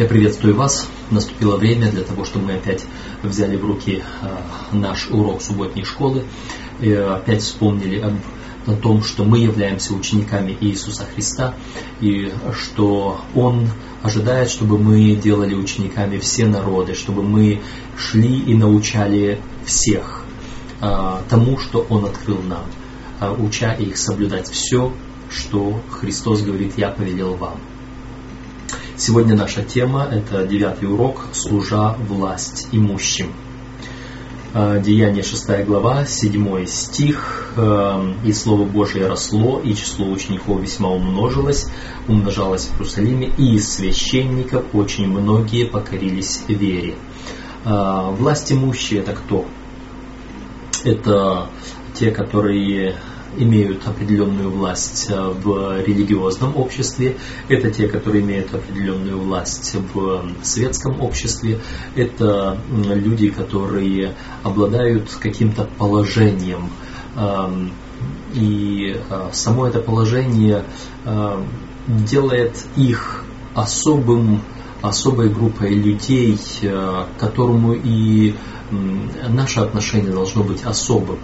Я приветствую вас. Наступило время для того, чтобы мы опять взяли в руки наш урок субботней школы и опять вспомнили об о том, что мы являемся учениками Иисуса Христа и что Он ожидает, чтобы мы делали учениками все народы, чтобы мы шли и научали всех а, тому, что Он открыл нам, а, уча их соблюдать все, что Христос говорит, я повелел вам. Сегодня наша тема – это девятый урок «Служа власть имущим». Э, Деяние 6 глава, 7 стих. Э, «И Слово Божие росло, и число учеников весьма умножилось, умножалось в Иерусалиме, и из священников очень многие покорились вере». Э, власть имущие – это кто? Это те, которые имеют определенную власть э, в религиозном обществе, это те, которые имеют определенную власть в светском обществе, это люди, которые обладают каким-то положением. Эм, и э, само это положение э, делает их особым, особой группой людей, к которому и наше отношение должно быть особым.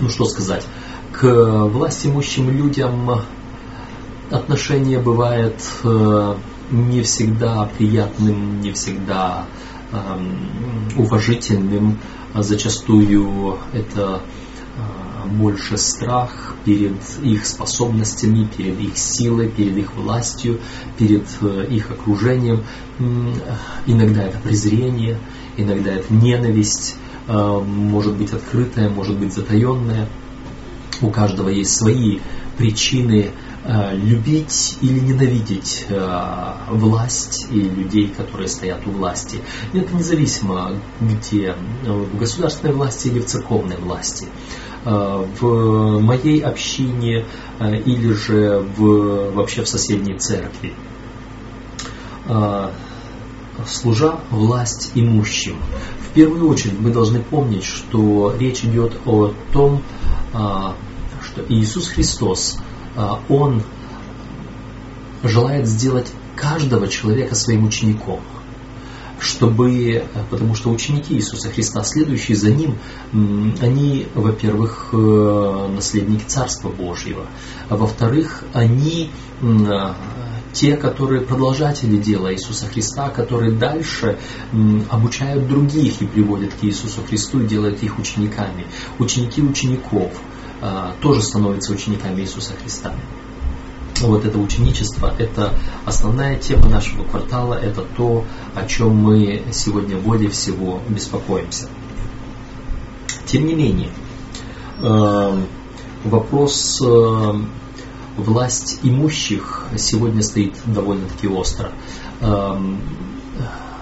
Ну что сказать, к власть имущим людям отношение бывает э, не всегда приятным, не всегда эм, уважительным. Зачастую это э, больше страх перед их способностями, перед их силой, перед их властью, перед э, их окружением. Иногда это презрение, иногда это ненависть, может быть открытая, может быть затаенная у каждого есть свои причины э, любить или ненавидеть э, власть и людей, которые стоят у власти. Это независимо, где в государственной власти или в церковной власти. Э, в моей общине или же в, вообще в соседней церкви. Служа власть имущим. В первую очередь мы должны помнить, что речь идет о том, что Иисус Христос, а, Он желает сделать каждого человека своим учеником чтобы, потому что ученики Иисуса Христа, следующие за Ним, они, во-первых, э, наследники Царства Божьего, а во-вторых, они те, которые продолжатели дела Иисуса Христа, которые дальше обучают других и приводят к Иисусу Христу и делают их учениками. Ученики учеников – а, тоже становятся учениками Иисуса Христа. Вот это ученичество, это основная тема нашего квартала, это то, о чем мы сегодня более всего беспокоимся. Тем не менее, а, вопрос а, власть имущих сегодня стоит довольно-таки остро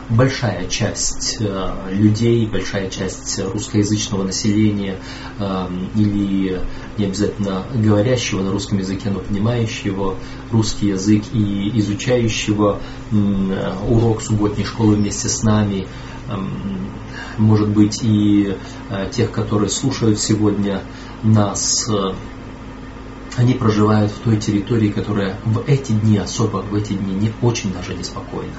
большая часть э, людей, большая часть русскоязычного населения э, или не обязательно говорящего на русском языке, но понимающего русский язык и изучающего урок субботней школы вместе с нами, эм, может быть и э, тех, которые слушают сегодня нас они проживают в той территории, которая в эти дни, особо в эти дни, не очень даже неспокойна.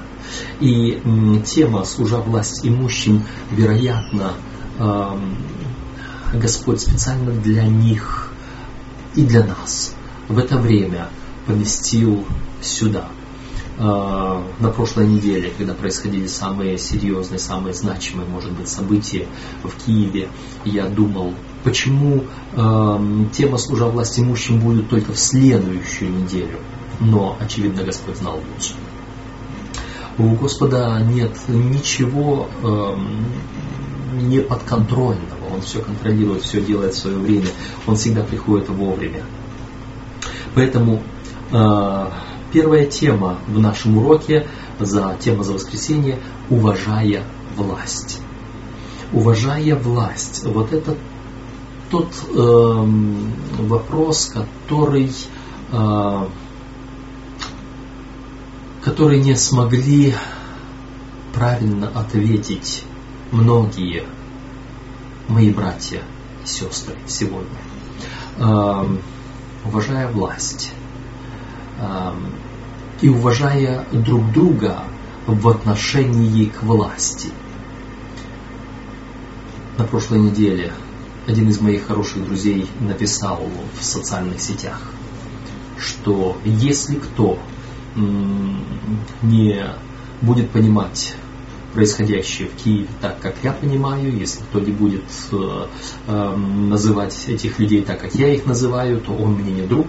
И тема «Служа власть имущим», вероятно, Господь специально для них и для нас в это время поместил сюда. А, на прошлой неделе, когда происходили самые серьезные, самые значимые, может быть, события в Киеве, я думал, почему э, тема служа власть имущим будет только в следующую неделю. Но, очевидно, Господь знал лучше. У Господа нет ничего э, неподконтрольного. Он все контролирует, все делает в свое время. Он всегда приходит вовремя. Поэтому э, первая тема в нашем уроке, за тема за воскресенье, уважая власть. Уважая власть. Вот это тот э, вопрос, который э, которые не смогли правильно ответить многие мои братья и сестры сегодня. Эм, уважая власть эм, и уважая друг друга в отношении к власти. На прошлой неделе один из моих хороших друзей написал в социальных сетях, что если кто не будет понимать происходящее в Киеве так, как я понимаю, если кто не будет э, э, называть этих людей так, как я их называю, то он мне не друг,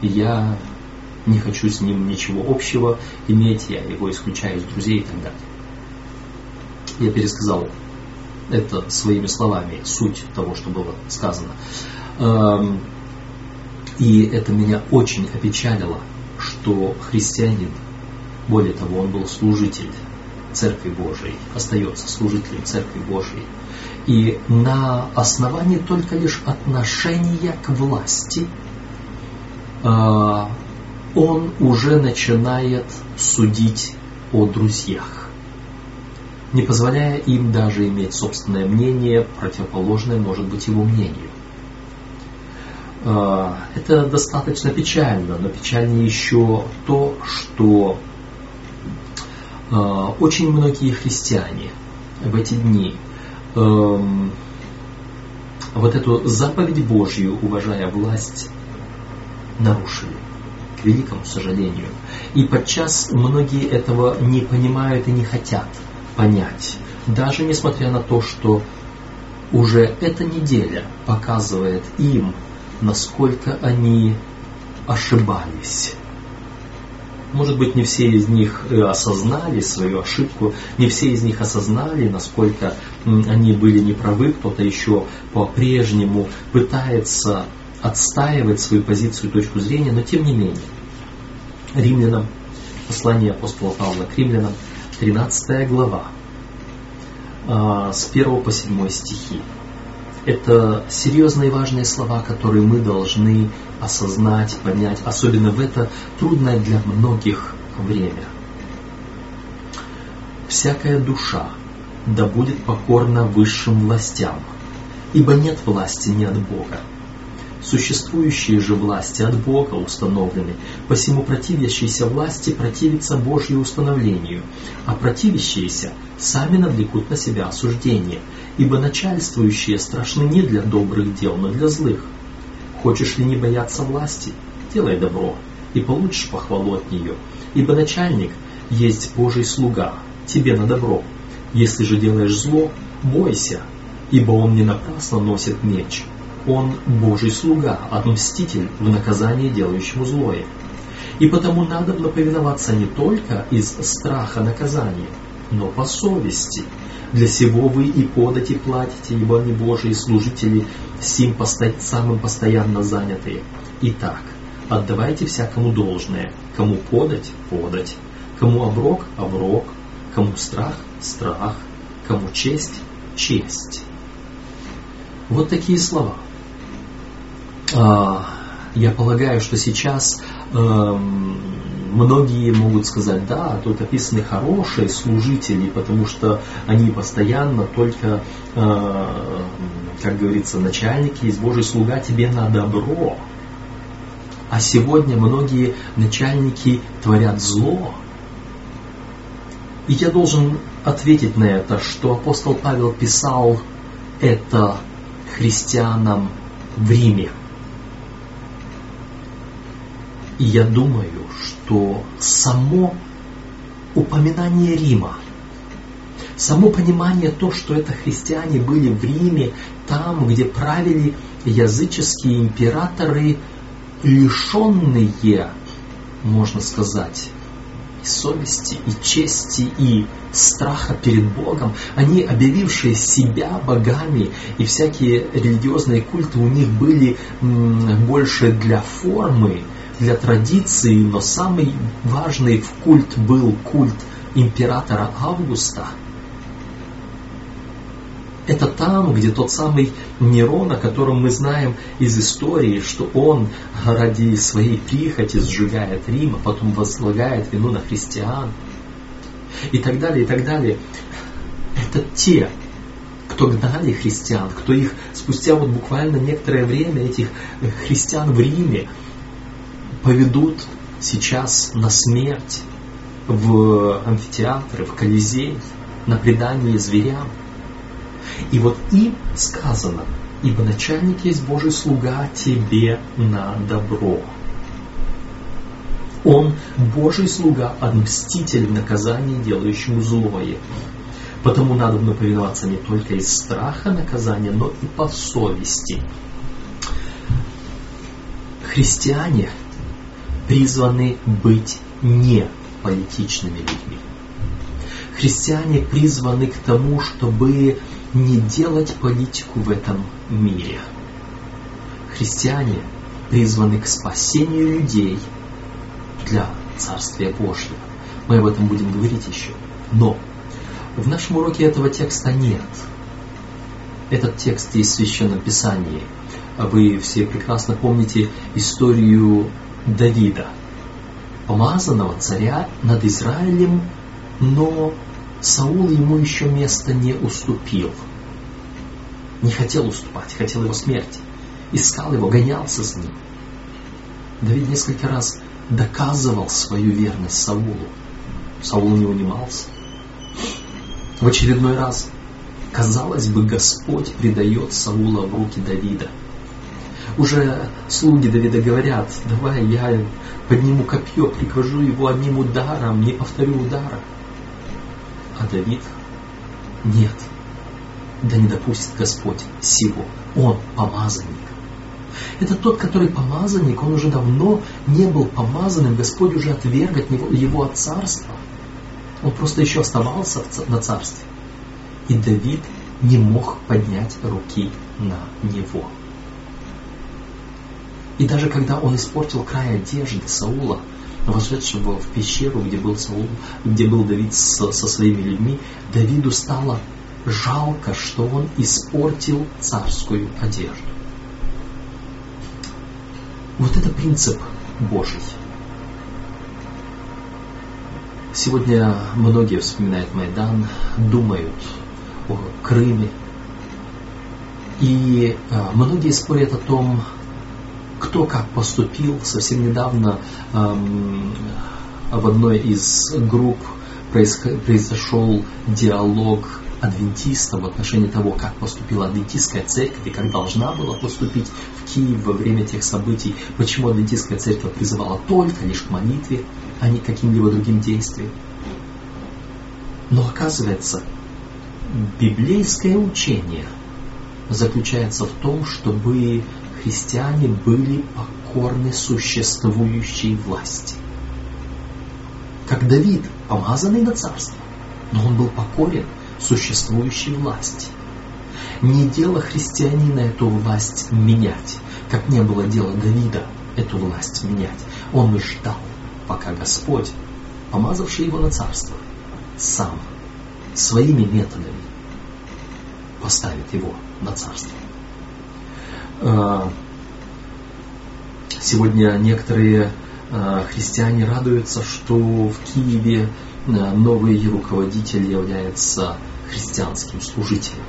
и я не хочу с ним ничего общего иметь, я его исключаю из друзей и так далее. Я пересказал это своими словами, суть того, что было сказано. Эм, и это меня очень опечалило, что христианин, более того, он был служитель Церкви Божией, остается служителем Церкви Божией. И на основании только лишь отношения к власти э, он уже начинает судить о друзьях, не позволяя им даже иметь собственное мнение, противоположное, может быть, его мнению. Э, это достаточно печально, но печальнее еще то, что э, очень многие христиане в эти дни эм, вот эту заповедь Божью, уважая власть, нарушили, к великому сожалению. И подчас многие этого не понимают и не хотят понять, даже несмотря на то, что уже эта неделя показывает им, насколько они ошибались. Может быть, не все из них э, осознали свою ошибку, не все из них осознали, насколько они были неправы, кто-то еще по-прежнему пытается отстаивать свою позицию, точку зрения, но тем не менее. Римлянам, послание апостола Павла к римлянам, 13 глава, а, с 1 по 7 стихи. Это серьезные и важные слова, которые мы должны осознать, понять, особенно в это трудное для многих время. Всякая душа да будет покорна высшим властям, ибо нет власти не от Бога. Существующие же власти от Бога установлены, посему противящиеся власти противятся Божьему установлению, а противящиеся сами навлекут на себя осуждение, ибо начальствующие страшны не для добрых дел, но для злых. Хочешь ли не бояться власти? Делай добро, и получишь похвалу от нее, ибо начальник есть Божий слуга, тебе на добро. Если же делаешь зло, бойся, ибо он не напрасно носит меч. Он Божий слуга, отмститель в наказании делающему злое. И потому надо повиноваться не только из страха наказания, но по совести. Для сего вы и подати платите, ибо они Божьи служители, сим посто... самым постоянно занятые. Итак, отдавайте всякому должное, кому подать – подать, кому оброк – оброк, кому страх – страх, кому честь – честь. Вот такие слова. А, я полагаю, что сейчас эм, многие могут сказать, да, тут описаны хорошие служители, потому что они постоянно только, э, как говорится, начальники, есть Божий слуга тебе на добро. А сегодня многие начальники творят зло. И я должен ответить на это, что апостол Павел писал это христианам в Риме. И я думаю, что само упоминание Рима, само понимание то, что это христиане были в Риме, там, где правили языческие императоры, лишенные, можно сказать, и совести, и чести, и страха перед Богом, они, объявившие себя богами, и всякие религиозные культы у них были больше для формы, для традиции, но самый важный в культ был культ императора Августа. Это там, где тот самый Нерон, о котором мы знаем из истории, что он ради своей прихоти сжигает Рим, а потом возлагает вину на христиан. И так далее, и так далее. Это те, кто гнали христиан, кто их спустя вот буквально некоторое время, этих христиан в Риме, поведут сейчас на смерть. в амфитеатры, в колизей, на предание зверям. И вот им сказано, ибо начальник есть Божий слуга тебе на добро. Он Божий слуга, а мститель в наказании, делающему злое. Потому надо повиноваться не только из страха наказания, но и по совести. Христиане призваны быть не политичными людьми. Христиане призваны к тому, чтобы не делать политику в этом мире. Христиане призваны к спасению людей для Царствия Божьего. Мы об этом будем говорить еще. Но в нашем уроке этого текста нет. Этот текст есть в Священном Писании. Вы все прекрасно помните историю Давида, помазанного царя над Израилем, но Саул ему еще место не уступил. Не хотел уступать, хотел его смерти. Искал его, гонялся с ним. Давид несколько раз доказывал свою верность Саулу. Саул не унимался. В очередной раз, казалось бы, Господь предает Саула в руки Давида. Уже слуги Давида говорят, давай я подниму копье, прикажу его одним ударом, не повторю удара. А Давид, нет, да не допустит Господь сего. Он помазанник. Это тот, который помазанник, он уже давно не был помазанным, Господь уже отверг от него, его от царства. Он просто еще оставался на царстве. И Давид не мог поднять руки на него. И даже когда он испортил край одежды Саула, вошедшего в пещеру, где был Саул, где был Давид со, со своими людьми, Давиду стало жалко, что он испортил царскую одежду. Вот это принцип Божий. Сегодня многие вспоминают Майдан, думают о Крыме. И э, многие спорят о том, кто как поступил. Совсем недавно эм, в одной из групп произошел диалог адвентистов в отношении того, как поступила адвентистская церковь и как должна была поступить в Киев во время тех событий, почему адвентистская церковь призывала только лишь к молитве, а не к каким-либо другим действиям. Но оказывается, библейское учение заключается в том, чтобы христиане были покорны существующей власти. Как Давид, помазанный на царство, но он был покорен существующей власти. Не дело христианина эту власть менять, как не было дела Давида эту власть менять. Он ждал, пока Господь, помазавший его на царство, сам своими методами поставит его на царство. А, сегодня некоторые а, христиане радуются, что в Киеве а, новый руководитель является христианским служителем.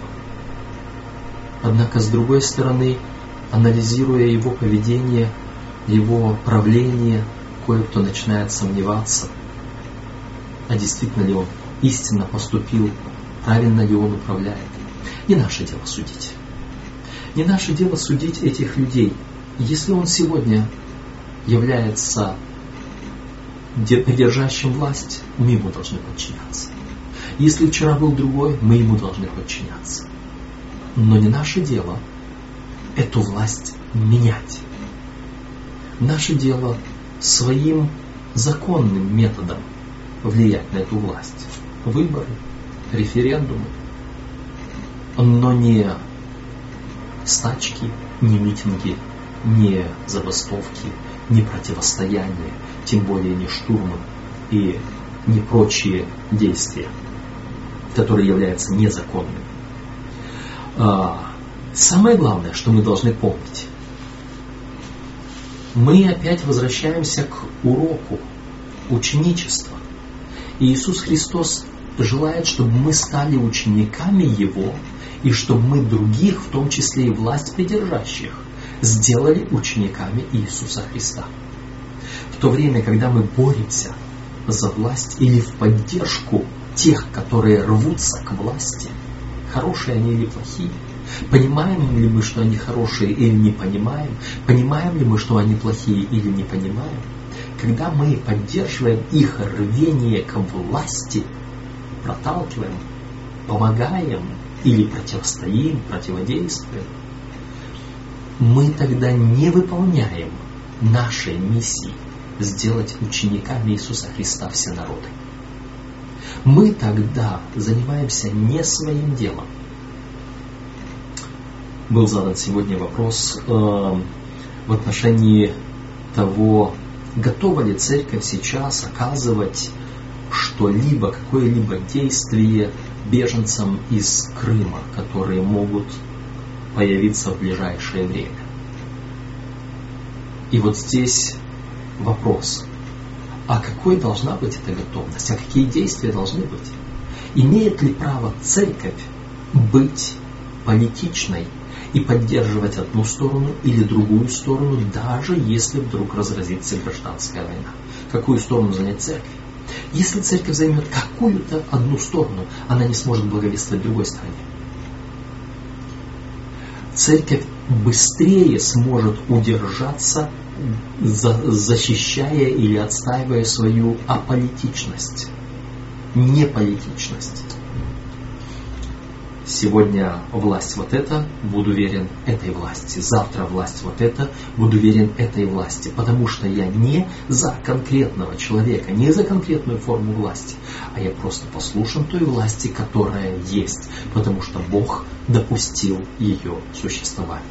Однако, с другой стороны, анализируя его поведение, его правление, кое-кто начинает сомневаться, а действительно ли он истинно поступил, правильно ли он управляет. Не наше дело судить. Не наше дело судить этих людей. Если он сегодня является придержащим власть, мы ему должны подчиняться. Если вчера был другой, мы ему должны подчиняться. Но не наше дело эту власть менять. Наше дело своим законным методом влиять на эту власть. Выборы, референдумы. Но не стачки, не митинги, не забастовки, не противостояние, тем более не штурмы и не прочие действия который является незаконным. А, самое главное, что мы должны помнить, мы опять возвращаемся к уроку ученичества. И Иисус Христос желает, чтобы мы стали учениками Его, и чтобы мы других, в том числе и власть придержащих, сделали учениками Иисуса Христа. В то время, когда мы боремся за власть или в поддержку тех, которые рвутся к власти, хорошие они или плохие. Понимаем ли мы, что они хорошие или не понимаем? Понимаем ли мы, что они плохие или не понимаем? Когда мы поддерживаем их рвение к власти, проталкиваем, помогаем или противостоим, противодействуем, мы тогда не выполняем нашей миссии сделать учениками Иисуса Христа все народы. Мы тогда занимаемся не своим делом. Был задан сегодня вопрос э, в отношении того, готова ли церковь сейчас оказывать что-либо, какое-либо действие беженцам из Крыма, которые могут появиться в ближайшее время. И вот здесь вопрос, а какой должна быть эта готовность, а какие действия должны быть? Имеет ли право церковь быть политичной и поддерживать одну сторону или другую сторону, даже если вдруг разразится гражданская война? Какую сторону занять церковь? Если церковь займет какую-то одну сторону, она не сможет благовествовать другой стороне. Церковь быстрее сможет удержаться, защищая или отстаивая свою аполитичность, неполитичность. Сегодня власть вот эта, буду верен этой власти. Завтра власть вот эта, буду верен этой власти. Потому что я не за конкретного человека, не за конкретную форму власти, а я просто послушан той власти, которая есть. Потому что Бог допустил ее существование.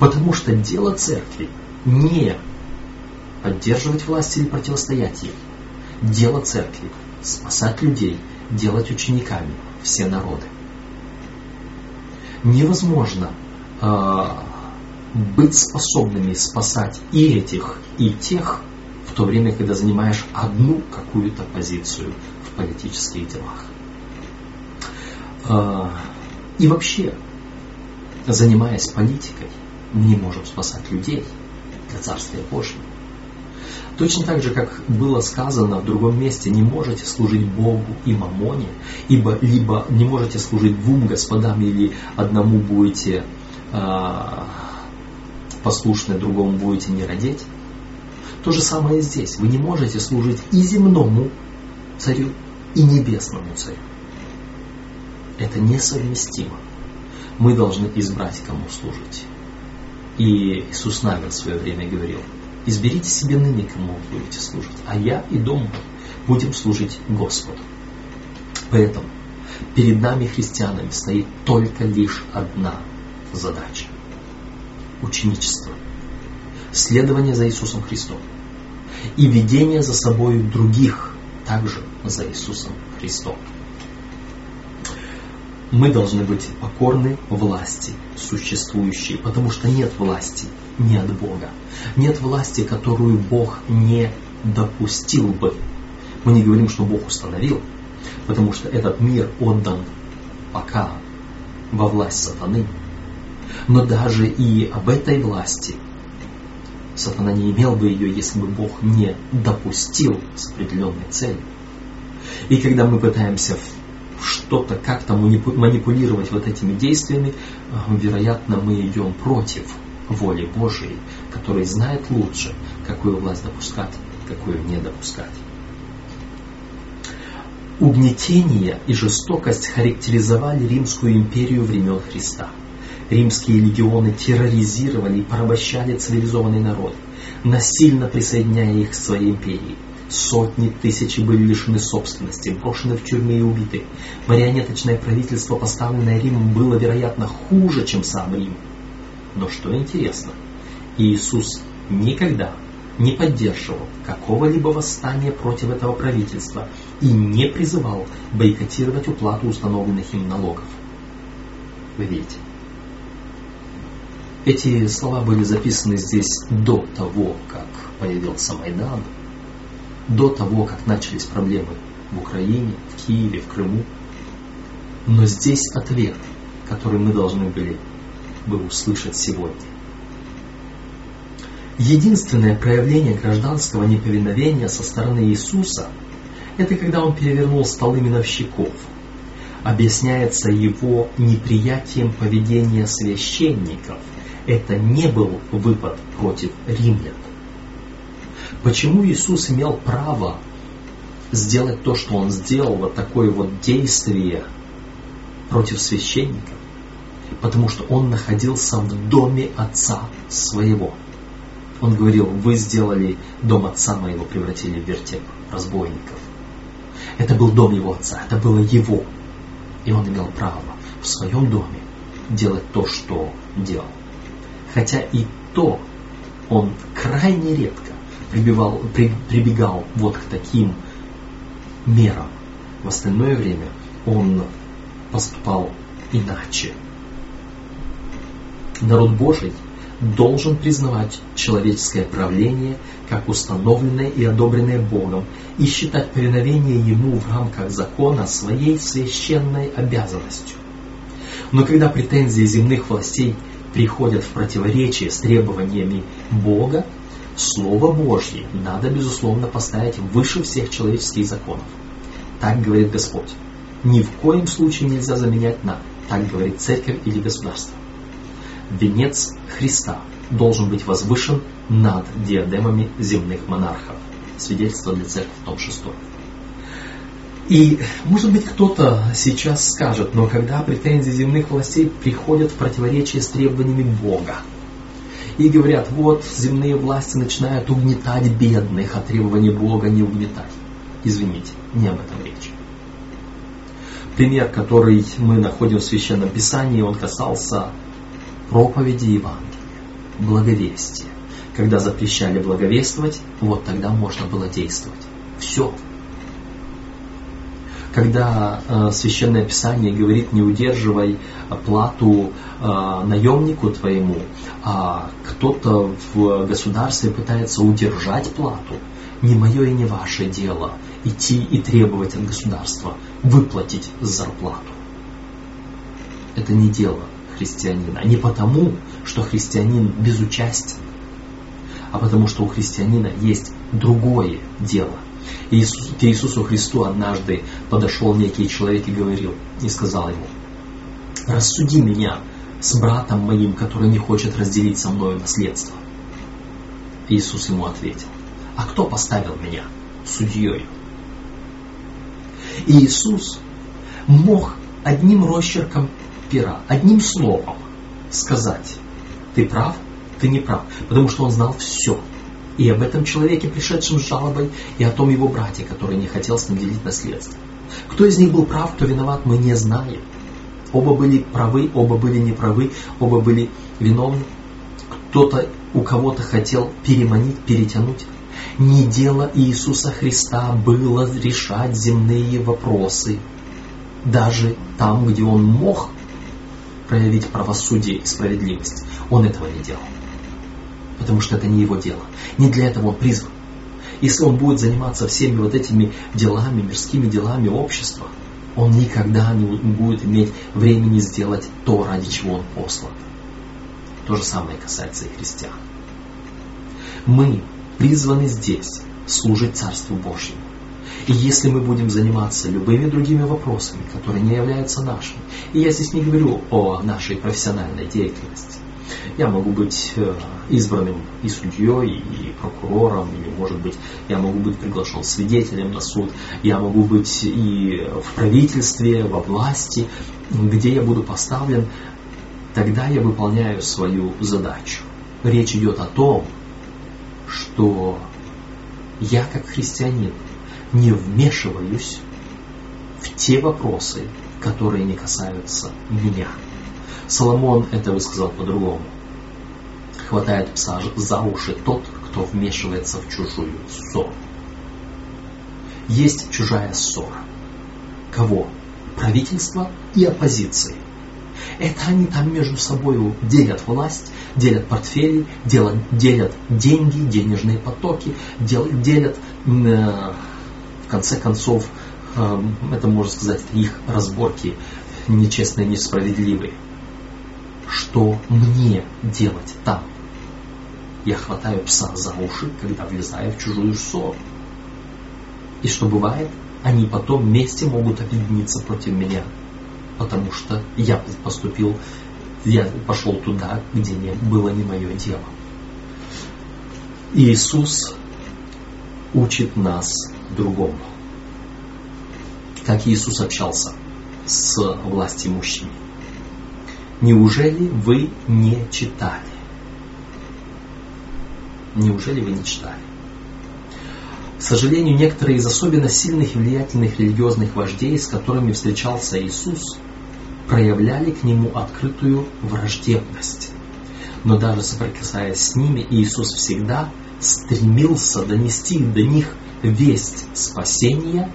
Потому что дело церкви не поддерживать власть или противостоять ей. Дело церкви – спасать людей, делать учениками все народы невозможно э, быть способными спасать и этих, и тех, в то время, когда занимаешь одну какую-то позицию в политических делах. Э, и вообще, занимаясь политикой, не можем спасать людей для Царствия Божьего. Точно так же, как было сказано в другом месте, не можете служить Богу и Мамоне, ибо либо не можете служить двум господам, или одному будете э, послушны, другому будете не родить. То же самое и здесь. Вы не можете служить и земному царю, и небесному царю. Это несовместимо. Мы должны избрать, кому служить. И Иисус Навин в свое время говорил – Изберите себе ныне, кому вы будете служить, а я и дом будем служить Господу. Поэтому перед нами, христианами, стоит только лишь одна задача. Ученичество. Следование за Иисусом Христом. И ведение за собой других также за Иисусом Христом. Мы должны быть покорны власти существующей, потому что нет власти не от Бога. Нет власти, которую Бог не допустил бы. Мы не говорим, что Бог установил, потому что этот мир отдан пока во власть сатаны. Но даже и об этой власти сатана не имел бы ее, если бы Бог не допустил с определенной целью. И когда мы пытаемся что-то как-то манипулировать вот этими действиями, вероятно, мы идем против воли Божией, который знает лучше, какую власть допускать, какую не допускать. Угнетение и жестокость характеризовали Римскую империю времен Христа. Римские легионы терроризировали и порабощали цивилизованный народ, насильно присоединяя их к своей империи. Сотни тысяч были лишены собственности, брошены в тюрьмы и убиты. Марионеточное правительство, поставленное Римом, было, вероятно, хуже, чем сам Рим – но что интересно, Иисус никогда не поддерживал какого-либо восстания против этого правительства и не призывал бойкотировать уплату установленных им налогов. Вы видите? Эти слова были записаны здесь до того, как появился Майдан, до того, как начались проблемы в Украине, в Киеве, в Крыму. Но здесь ответ, который мы должны были бы услышать сегодня. Единственное проявление гражданского неповиновения со стороны Иисуса – это когда он перевернул столы миновщиков. Объясняется его неприятием поведения священников. Это не был выпад против римлян. Почему Иисус имел право сделать то, что он сделал, вот такое вот действие против священников? Потому что он находился в доме отца своего. Он говорил, вы сделали дом отца моего, превратили в вертеп разбойников. Это был дом его отца, это было его. И он имел право в своем доме делать то, что делал. Хотя и то он крайне редко прибивал, при, прибегал вот к таким мерам. В остальное время он поступал иначе. Народ Божий должен признавать человеческое правление как установленное и одобренное Богом и считать повиновение Ему в рамках закона своей священной обязанностью. Но когда претензии земных властей приходят в противоречие с требованиями Бога, Слово Божье надо, безусловно, поставить выше всех человеческих законов. Так говорит Господь. Ни в коем случае нельзя заменять на, так говорит церковь или государство. Венец Христа должен быть возвышен над диадемами земных монархов. Свидетельство для церкви, том 6. И, может быть, кто-то сейчас скажет, но когда претензии земных властей приходят в противоречие с требованиями Бога, и говорят, вот земные власти начинают угнетать бедных, а требования Бога не угнетать. Извините, не об этом речь. Пример, который мы находим в Священном Писании, он касался проповеди Евангелия, благовестия. Когда запрещали благовествовать, вот тогда можно было действовать. Все. Когда э, Священное Писание говорит, не удерживай плату э, наемнику твоему, а кто-то в государстве пытается удержать плату, не мое и не ваше дело идти и требовать от государства выплатить зарплату. Это не дело христианина. Не потому, что христианин безучастен, а потому что у христианина есть другое дело. И к Иисусу Христу однажды подошел некий человек и говорил, и сказал ему, рассуди меня с братом моим, который не хочет разделить со мной наследство. Иисус ему ответил, а кто поставил меня судьей? Иисус мог одним росчерком пера, одним словом сказать, ты прав, ты не прав, потому что он знал все. И об этом человеке, пришедшем с жалобой, и о том его брате, который не хотел с ним делить наследство. Кто из них был прав, кто виноват, мы не знаем. Оба были правы, оба были неправы, оба были виновны. Кто-то у кого-то хотел переманить, перетянуть. Не дело Иисуса Христа было решать земные вопросы, даже там, где Он мог проявить правосудие и справедливость. Он этого не делал. Потому что это не его дело. Не для этого он призван. Если он будет заниматься всеми вот этими делами, мирскими делами общества, он никогда не будет иметь времени сделать то, ради чего он послан. То же самое касается и христиан. Мы призваны здесь служить Царству Божьему. И если мы будем заниматься любыми другими вопросами, которые не являются нашими, и я здесь не говорю о нашей профессиональной деятельности, я могу быть э, избранным и судьей, и прокурором, или, может быть, я могу быть приглашен свидетелем на суд, я могу быть и в правительстве, во власти, где я буду поставлен, тогда я выполняю свою задачу. Речь идет о том, что я как христианин не вмешиваюсь в те вопросы, которые не касаются меня. Соломон это высказал по-другому. Хватает пса за уши тот, кто вмешивается в чужую ссору. Есть чужая ссора. Кого? Правительство и оппозиции. Это они там между собой делят власть, делят портфели, делят, делят деньги, денежные потоки, делят, делят э, конце концов, эм, это можно сказать, их разборки нечестные, несправедливые. Что мне делать там? Я хватаю пса за уши, когда влезаю в чужую ссору. И что бывает, они потом вместе могут объединиться против меня, потому что я поступил, я пошел туда, где не, было не мое дело. Иисус учит нас другому. Как Иисус общался с властимущими. Неужели вы не читали? Неужели вы не читали? К сожалению, некоторые из особенно сильных и влиятельных религиозных вождей, с которыми встречался Иисус, проявляли к Нему открытую враждебность. Но даже соприкасаясь с ними, Иисус всегда стремился донести до них весть спасения.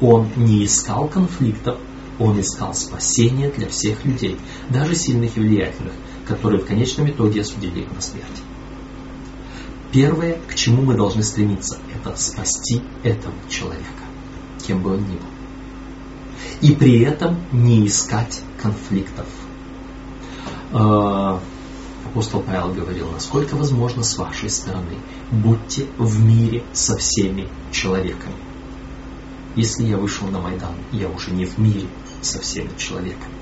Он не искал конфликтов, он искал спасения для всех людей, даже сильных и влиятельных, которые в конечном итоге осудили их на смерть. Первое, к чему мы должны стремиться, это спасти этого человека, кем бы он ни был. И при этом не искать конфликтов. Апостол Павел говорил, насколько возможно с вашей стороны, будьте в мире со всеми человеками. Если я вышел на Майдан, я уже не в мире со всеми человеками.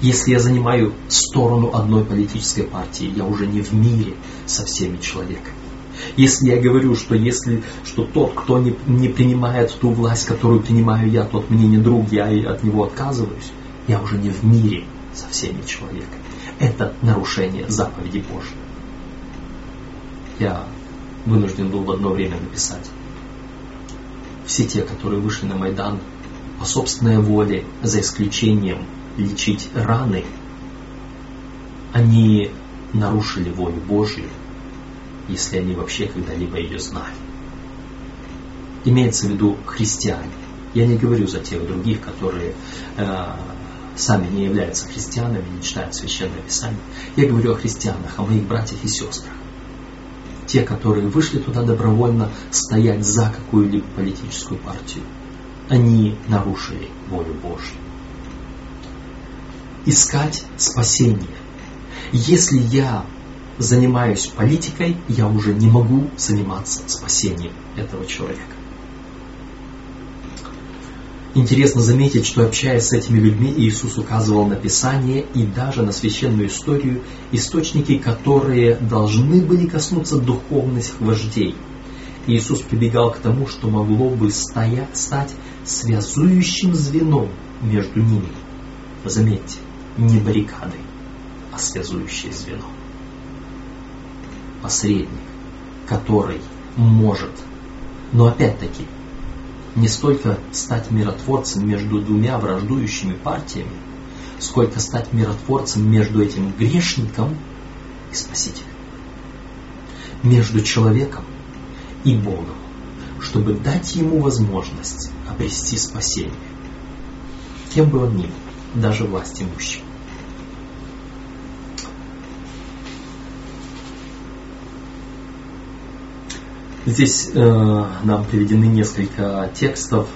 Если я занимаю сторону одной политической партии, я уже не в мире со всеми человеками. Если я говорю, что если что тот, кто не, не принимает ту власть, которую принимаю я, тот мне не друг, я и от него отказываюсь, я уже не в мире со всеми человеками. Это нарушение заповеди Божьей. Я вынужден был в одно время написать. Все те, которые вышли на Майдан по собственной воле, за исключением лечить раны, они нарушили волю Божью если они вообще когда-либо ее знали. Имеется в виду христиане. Я не говорю за тех других, которые э, сами не являются христианами, не читают Священное Писание. Я говорю о христианах, о моих братьях и сестрах. Те, которые вышли туда добровольно стоять за какую-либо политическую партию. Они нарушили волю Божью. Искать спасение. Если я занимаюсь политикой, я уже не могу заниматься спасением этого человека. Интересно заметить, что общаясь с этими людьми, Иисус указывал на Писание и даже на священную историю, источники, которые должны были коснуться духовных вождей. Иисус прибегал к тому, что могло бы стоять, стать связующим звеном между ними. Заметьте, не баррикадой, а связующее звено посредник, который может, но опять-таки, не столько стать миротворцем между двумя враждующими партиями, сколько стать миротворцем между этим грешником и спасителем. Между человеком и Богом, чтобы дать ему возможность обрести спасение. Кем бы он ни был, даже власть имущим. Здесь э, нам приведены несколько текстов,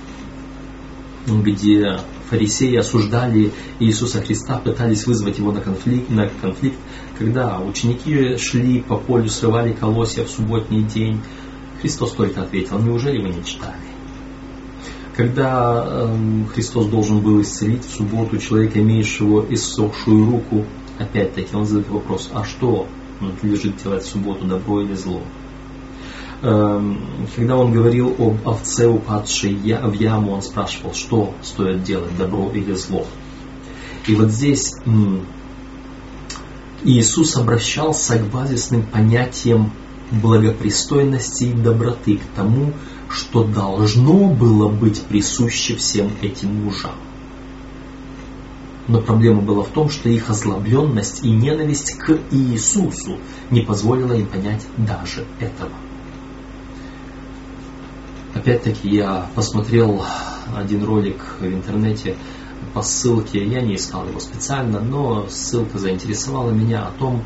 где фарисеи осуждали Иисуса Христа, пытались вызвать его на конфликт, на конфликт, когда ученики шли по полю, срывали колосья в субботний день. Христос только ответил, неужели вы не читали? Когда э, Христос должен был исцелить в субботу человека, имеющего иссохшую руку, опять-таки он задает вопрос, а что надлежит делать в субботу, добро или зло? Эм, когда он говорил об овце, упадшей в яму, он спрашивал, что стоит делать, добро или зло. И вот здесь Иисус обращался к базисным понятиям благопристойности и доброты, к тому, что должно было быть присуще всем этим мужам. Но проблема была в том, что их озлобленность и ненависть к Иисусу не позволила им понять даже этого. Опять-таки я посмотрел один ролик в интернете по ссылке, я не искал его специально, но ссылка заинтересовала меня о том,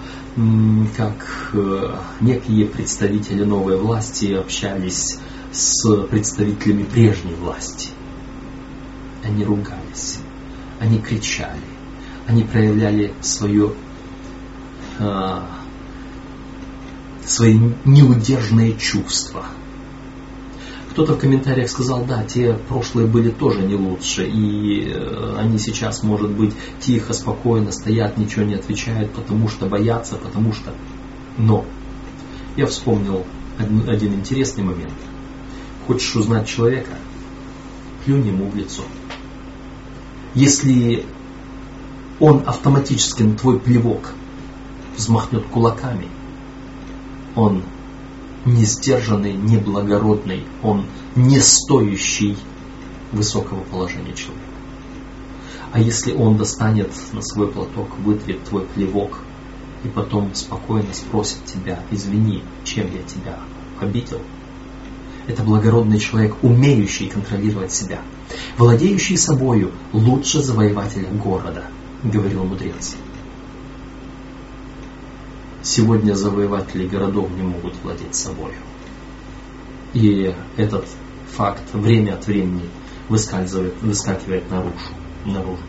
как э, некие представители новой власти общались с представителями прежней власти. Они ругались, они кричали, они проявляли свое, э, свои неудержные чувства. Кто-то в комментариях сказал, да, те прошлые были тоже не лучше, и э, они сейчас, может быть, тихо, спокойно стоят, ничего не отвечают, потому что боятся, потому что... Но я вспомнил один, интересный момент. Хочешь узнать человека? Плюнь ему в лицо. Если он автоматически на твой плевок взмахнет кулаками, он не сдержанный, не благородный, он не стоящий высокого положения человека. А если он достанет на свой платок, вытрет твой плевок и потом спокойно спросит тебя, извини, чем я тебя обидел, это благородный человек, умеющий контролировать себя, владеющий собою лучше завоевателя города, говорил мудрец. Сегодня завоеватели городов не могут владеть собой. И этот факт время от времени выскальзывает, выскакивает наружу, наружу.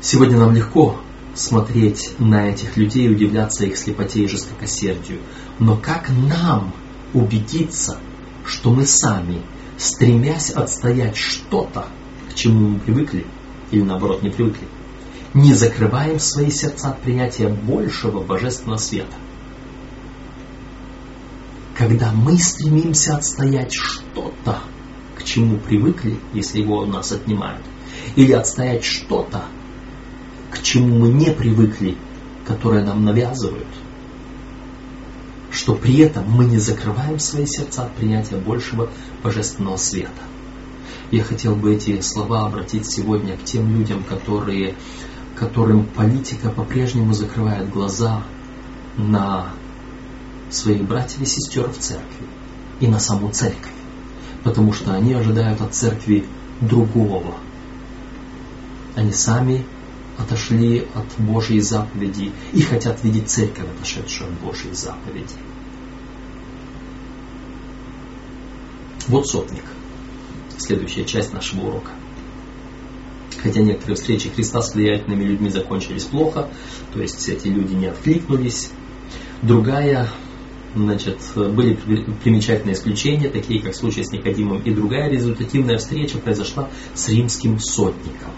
Сегодня нам легко смотреть на этих людей, удивляться их слепоте и жестокосердию. Но как нам убедиться, что мы сами, стремясь отстоять что-то, к чему мы привыкли, или наоборот не привыкли, не закрываем свои сердца от принятия большего божественного света. Когда мы стремимся отстоять что-то, к чему привыкли, если его у нас отнимают, или отстоять что-то, к чему мы не привыкли, которое нам навязывают, что при этом мы не закрываем свои сердца от принятия большего божественного света. Я хотел бы эти слова обратить сегодня к тем людям, которые которым политика по-прежнему закрывает глаза на своих братьев и сестер в церкви и на саму церковь, потому что они ожидают от церкви другого. Они сами отошли от Божьей заповеди и хотят видеть церковь, отошедшую от Божьей заповеди. Вот сотник. Следующая часть нашего урока хотя некоторые встречи Христа с влиятельными людьми закончились плохо, то есть эти люди не откликнулись. Другая, значит, были примечательные исключения, такие как случай с Никодимом, и другая результативная встреча произошла с римским сотником.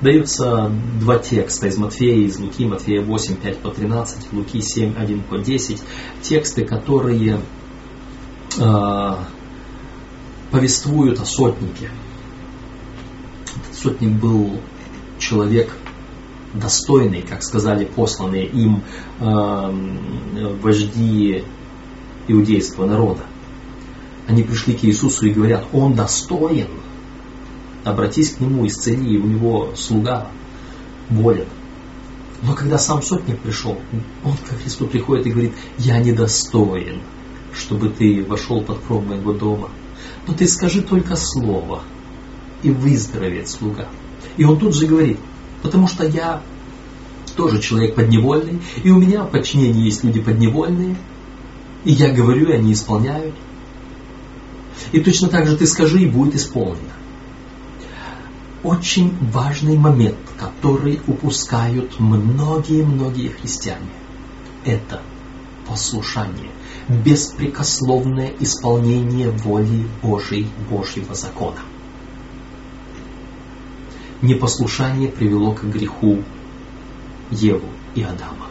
Даются два текста из Матфея, из Луки, Матфея 8, 5 по 13, Луки 7, 1 по 10. Тексты, которые э, повествуют о сотнике, Сотник был человек достойный, как сказали посланные им э, вожди иудейского народа. Они пришли к Иисусу и говорят, он достоин, обратись к нему, исцели, у него слуга болен. Но когда сам сотник пришел, он к Христу приходит и говорит, я недостоин, чтобы ты вошел под кров моего дома. Но ты скажи только слово, и выздоровеет слуга. И он тут же говорит, потому что я тоже человек подневольный, и у меня в подчинении есть люди подневольные, и я говорю, и они исполняют. И точно так же ты скажи, и будет исполнено. Очень важный момент, который упускают многие-многие христиане, это послушание, беспрекословное исполнение воли Божьей, Божьего закона непослушание привело к греху Еву и Адама.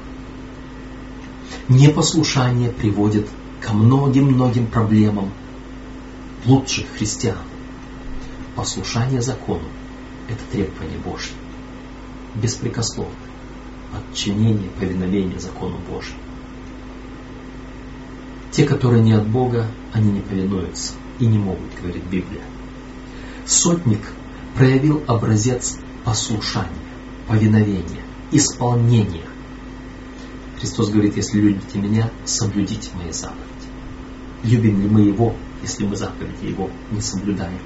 Непослушание приводит ко многим-многим проблемам лучших христиан. Послушание закону – это требование Божье. Беспрекословное подчинение, повиновение закону Божьему. Те, которые не от Бога, они не повинуются и не могут, говорит Библия. Сотник проявил образец послушания, повиновения, исполнения. Христос говорит, если любите меня, соблюдите мои заповеди. Любим ли мы Его, если мы заповеди Его не соблюдаем?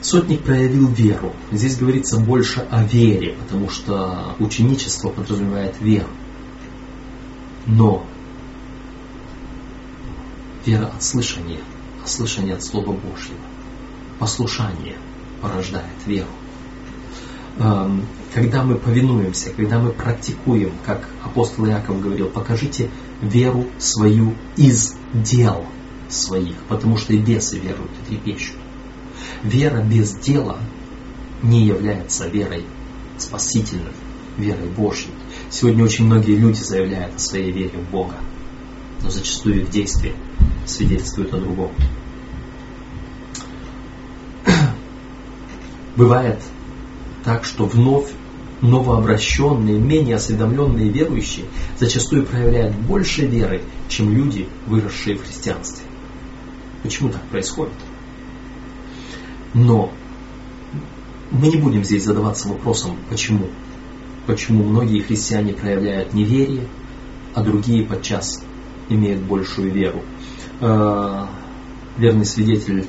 Сотник проявил веру. Здесь говорится больше о вере, потому что ученичество подразумевает веру. Но вера от слышания, а слышание от Слова Божьего послушание порождает веру. эм, когда мы повинуемся, когда мы практикуем, как апостол Иаков говорил, покажите веру свою из дел своих, потому что и бесы веруют и трепещут. Вера без дела не является верой спасительной, верой Божьей. Сегодня очень многие люди заявляют о своей вере в Бога, но зачастую их действия свидетельствуют о другом. Бывает так, что вновь новообращенные, менее осведомленные верующие зачастую проявляют больше веры, чем люди, выросшие в христианстве. Почему так происходит? Но мы не будем здесь задаваться вопросом, почему. Почему многие христиане проявляют неверие, а другие подчас имеют большую веру. Э, верный свидетель,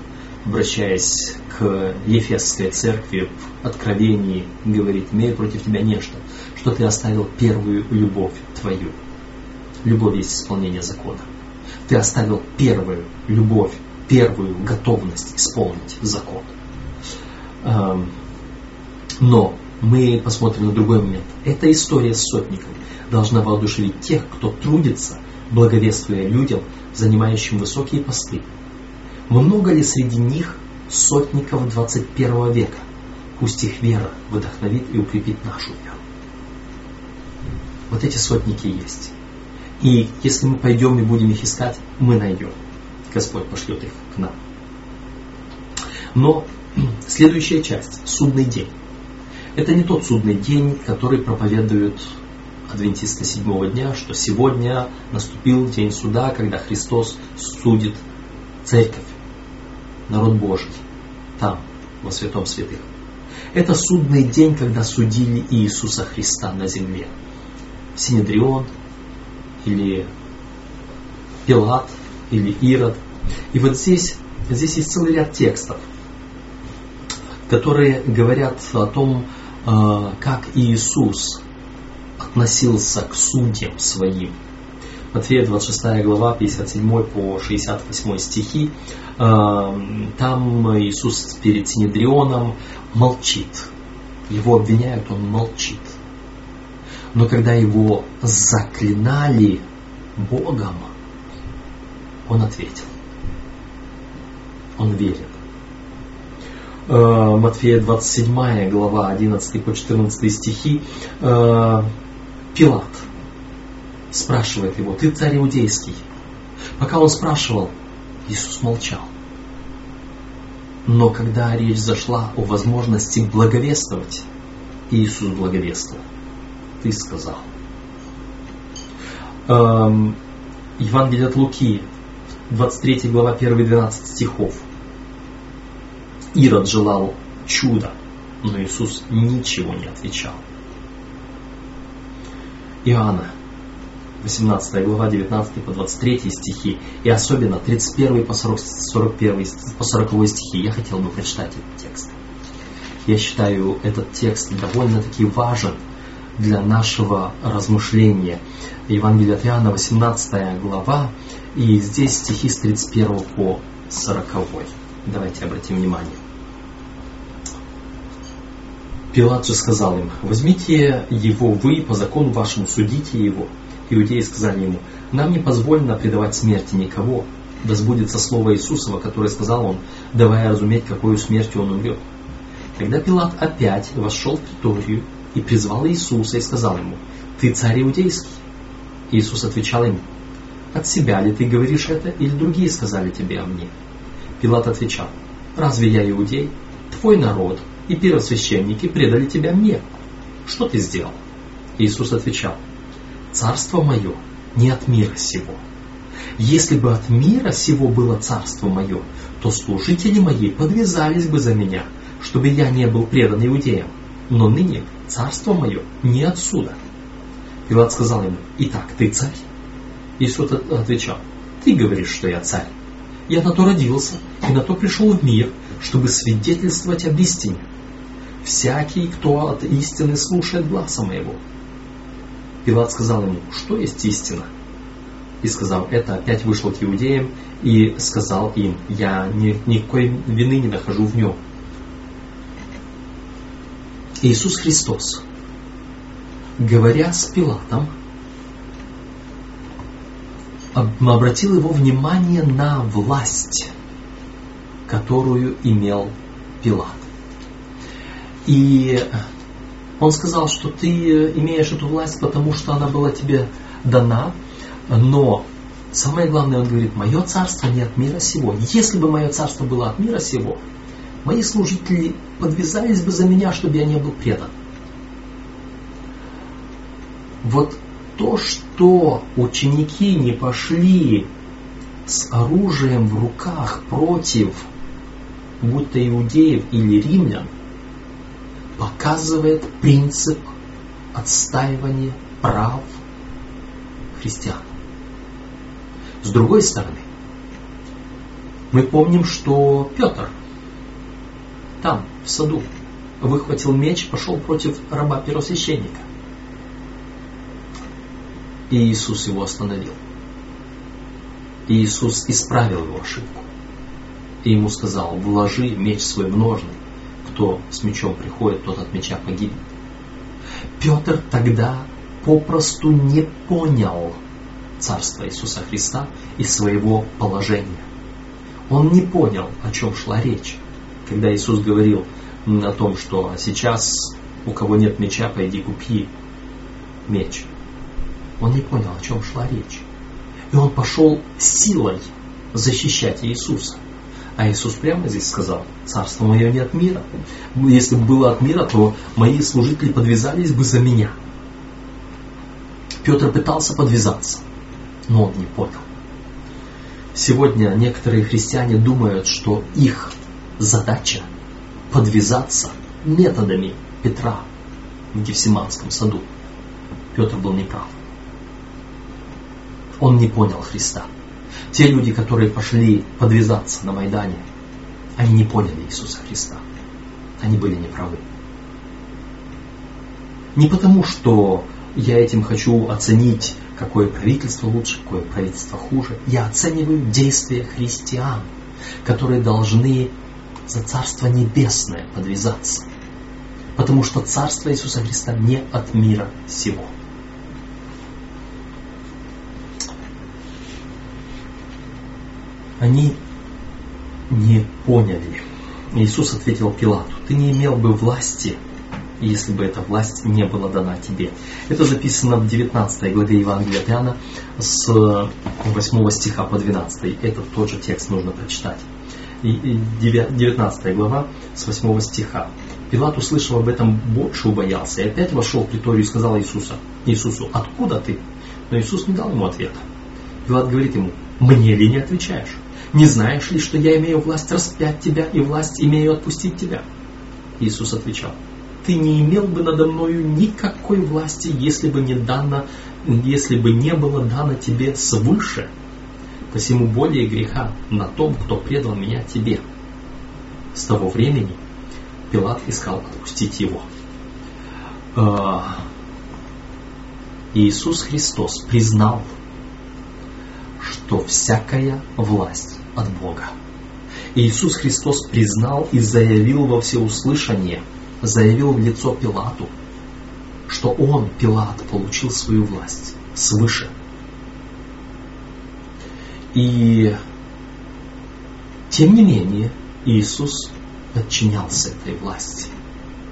обращаясь к Ефесской церкви в Откровении, говорит, имею против тебя нечто, что ты оставил первую любовь твою. Любовь есть исполнение закона. Ты оставил первую любовь, первую готовность исполнить закон. Эм, но мы посмотрим на другой момент. Эта история с сотником должна воодушевить тех, кто трудится, благовествуя людям, занимающим высокие посты. Много ли среди них сотников 21 века? Пусть их вера вдохновит и укрепит нашу веру. Вот эти сотники есть. И если мы пойдем и будем их искать, мы найдем. Господь пошлет их к нам. Но следующая часть, судный день. Это не тот судный день, который проповедуют адвентисты седьмого дня, что сегодня наступил день суда, когда Христос судит церковь, народ Божий, там, во святом святых. Это судный день, когда судили Иисуса Христа на земле. Синедрион или Пилат или Ирод. И вот здесь, здесь есть целый ряд текстов, которые говорят о том, а, как Иисус относился к судьям своим. Матфея 26 глава, 57 по 68 стихи. А, там Иисус перед Синедрионом молчит. Его обвиняют, он молчит. Но когда его заклинали Богом, он ответил. Он верит. Э, Матфея 27 глава 11 по 14 стихи, э, Пилат спрашивает его, ты царь иудейский. Пока он спрашивал, Иисус молчал. Но когда речь зашла о возможности благовествовать, Иисус благовествовал. Ты сказал. Эм, Евангелие от Луки, 23 глава, 1-12 стихов. Ирод желал чуда, но Иисус ничего не отвечал. Иоанна, 18 глава, 19 по 23 стихи, и особенно 31 по 40, 41 по 40 стихи. Я хотел бы прочитать этот текст. Я считаю этот текст довольно-таки важен для нашего размышления. Евангелие от Иоанна, 18 глава, и здесь стихи с 31 по 40. Давайте обратим внимание. Пилат же сказал им, возьмите его вы, по закону вашему судите его. Иудеи сказали ему, нам не позволено предавать смерти никого, да слово Иисусова, которое сказал он, давая разуметь, какой смертью он умрет. Тогда Пилат опять вошел в приторию и призвал Иисуса и сказал ему, ты царь иудейский. Иисус отвечал ему, от себя ли ты говоришь это, или другие сказали тебе о мне? Пилат отвечал, разве я иудей? Твой народ и первосвященники предали тебя мне. Что ты сделал? Иисус отвечал, царство мое не от мира сего. Если бы от мира сего было царство мое, то служители мои подвязались бы за меня, чтобы я не был предан иудеям. Но ныне царство мое не отсюда. Пилат сказал ему, итак, ты царь? Иисус отвечал, ты говоришь, что я царь. Я на то родился и на то пришел в мир, чтобы свидетельствовать об истине всякий, кто от истины слушает глаза моего. Пилат сказал ему, что есть истина? И сказал это, опять вышел к иудеям и сказал им, я ни, никакой вины не нахожу в нем. Иисус Христос, говоря с Пилатом, обратил его внимание на власть, которую имел Пилат. И он сказал, что ты имеешь эту власть, потому что она была тебе дана, но самое главное, он говорит, мое царство не от мира сего. Если бы мое царство было от мира сего, мои служители подвязались бы за меня, чтобы я не был предан. Вот то, что ученики не пошли с оружием в руках против будь то иудеев или римлян, показывает принцип отстаивания прав христиан. С другой стороны, мы помним, что Петр там, в саду, выхватил меч, пошел против раба первосвященника. И Иисус его остановил. И Иисус исправил его ошибку. И ему сказал, вложи меч свой в ножны. Кто с мечом приходит, тот от меча погибнет. Петр тогда попросту не понял Царства Иисуса Христа и своего положения. Он не понял, о чем шла речь, когда Иисус говорил о том, что сейчас у кого нет меча, пойди купи меч. Он не понял, о чем шла речь. И он пошел силой защищать Иисуса. А Иисус прямо здесь сказал, царство мое не от мира. Если бы было от мира, то мои служители подвязались бы за меня. Петр пытался подвязаться, но он не понял. Сегодня некоторые христиане думают, что их задача подвязаться методами Петра в Гефсиманском саду. Петр был неправ. Он не понял Христа. Те люди, которые пошли подвязаться на Майдане, они не поняли Иисуса Христа. Они были неправы. Не потому, что я этим хочу оценить, какое правительство лучше, какое правительство хуже. Я оцениваю действия христиан, которые должны за Царство Небесное подвязаться. Потому что Царство Иисуса Христа не от мира сего. Они не поняли. Иисус ответил Пилату, ты не имел бы власти, если бы эта власть не была дана тебе. Это записано в 19 главе Евангелия от Иоанна с 8 стиха по 12. Этот тот же текст нужно прочитать. 19 глава с 8 стиха. Пилат, услышав об этом, больше убоялся и опять вошел в приторию и сказал Иисуса, Иисусу, откуда ты? Но Иисус не дал ему ответа. Пилат говорит ему, мне ли не отвечаешь? Не знаешь ли, что я имею власть распять тебя и власть имею отпустить тебя? Иисус отвечал, ты не имел бы надо мною никакой власти, если бы не дано, если бы не было дано тебе свыше. Посему более греха на том, кто предал меня тебе. С того времени Пилат искал отпустить его. А, Иисус Христос признал, что всякая власть от Бога. Иисус Христос признал и заявил во всеуслышание, заявил в лицо Пилату, что он, Пилат, получил свою власть свыше. И тем не менее Иисус подчинялся этой власти.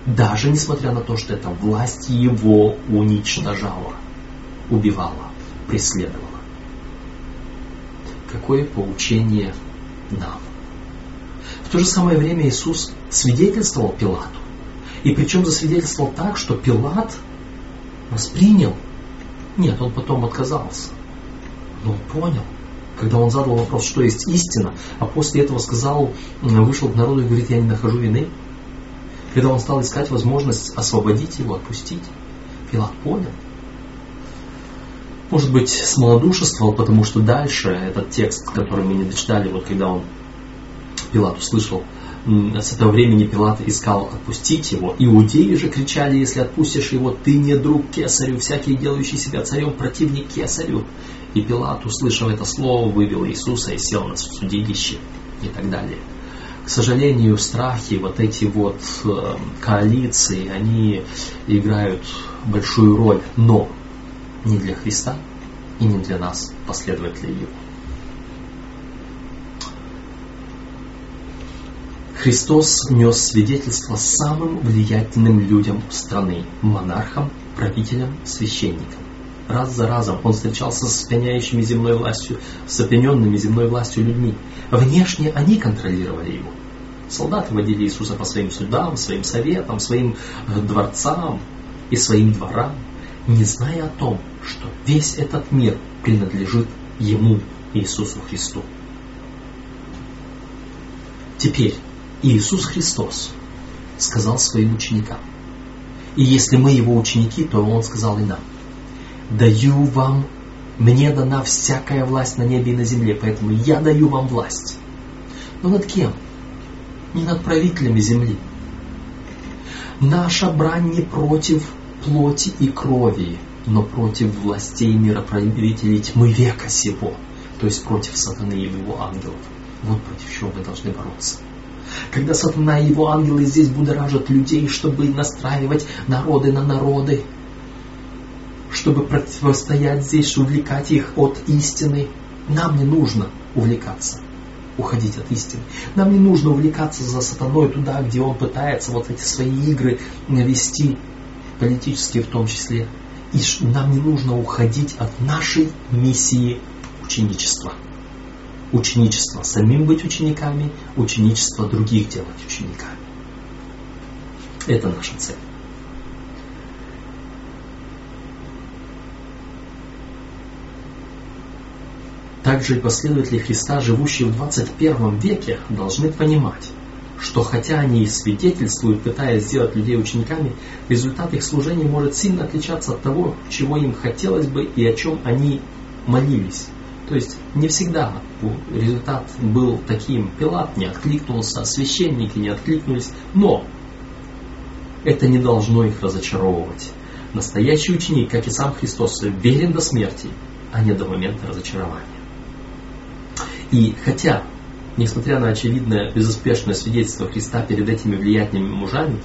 Даже несмотря на то, что эта власть его уничтожала, убивала, преследовала какое поучение нам. В то же самое время Иисус свидетельствовал Пилату. И причем засвидетельствовал так, что Пилат воспринял. Нет, он потом отказался. Но он понял, когда он задал вопрос, что есть истина, а после этого сказал, вышел к народу и говорит, я не нахожу вины. Когда он стал искать возможность освободить его, отпустить, Пилат понял, может быть, смолодушествовал, потому что дальше этот текст, который мы не дочитали, вот когда он Пилат услышал, с этого времени Пилат искал отпустить его. Иудеи же кричали, если отпустишь его, ты не друг кесарю, всякий делающий себя царем, противник кесарю. И Пилат, услышав это слово, вывел Иисуса и сел на судилище и так далее. К сожалению, страхи, вот эти вот э, коалиции, они играют большую роль, но не для Христа и не для нас, последователей Его. Христос нес свидетельство самым влиятельным людям страны, монархам, правителям, священникам. Раз за разом он встречался с опьяняющими земной властью, с опьяненными земной властью людьми. Внешне они контролировали его. Солдаты водили Иисуса по своим судам, своим советам, своим э, дворцам и своим дворам, не зная о том, что весь этот мир принадлежит Ему, Иисусу Христу. Теперь Иисус Христос сказал своим ученикам, и если мы Его ученики, то Он сказал и нам – даю вам, мне дана всякая власть на небе и на земле, поэтому я даю вам власть. Но над кем? Не над правителями земли. Наша брань не против плоти и крови, но против властей мироправителей тьмы века сего, то есть против сатаны и его ангелов. Вот против чего мы должны бороться. Когда сатана и его ангелы здесь будоражат людей, чтобы настраивать народы на народы, чтобы противостоять здесь, увлекать их от истины. Нам не нужно увлекаться, уходить от истины. Нам не нужно увлекаться за сатаной туда, где он пытается вот эти свои игры навести, политические в том числе. И нам не нужно уходить от нашей миссии ученичества. Ученичество самим быть учениками, ученичество других делать учениками. Это наша цель. Также и последователи Христа, живущие в 21 веке, должны понимать, что хотя они и свидетельствуют, пытаясь сделать людей учениками, результат их служения может сильно отличаться от того, чего им хотелось бы и о чем они молились. То есть не всегда результат был таким. Пилат не откликнулся, священники не откликнулись, но это не должно их разочаровывать. Настоящий ученик, как и сам Христос, верен до смерти, а не до момента разочарования. И хотя, несмотря на очевидное безуспешное свидетельство Христа перед этими влиятельными мужами,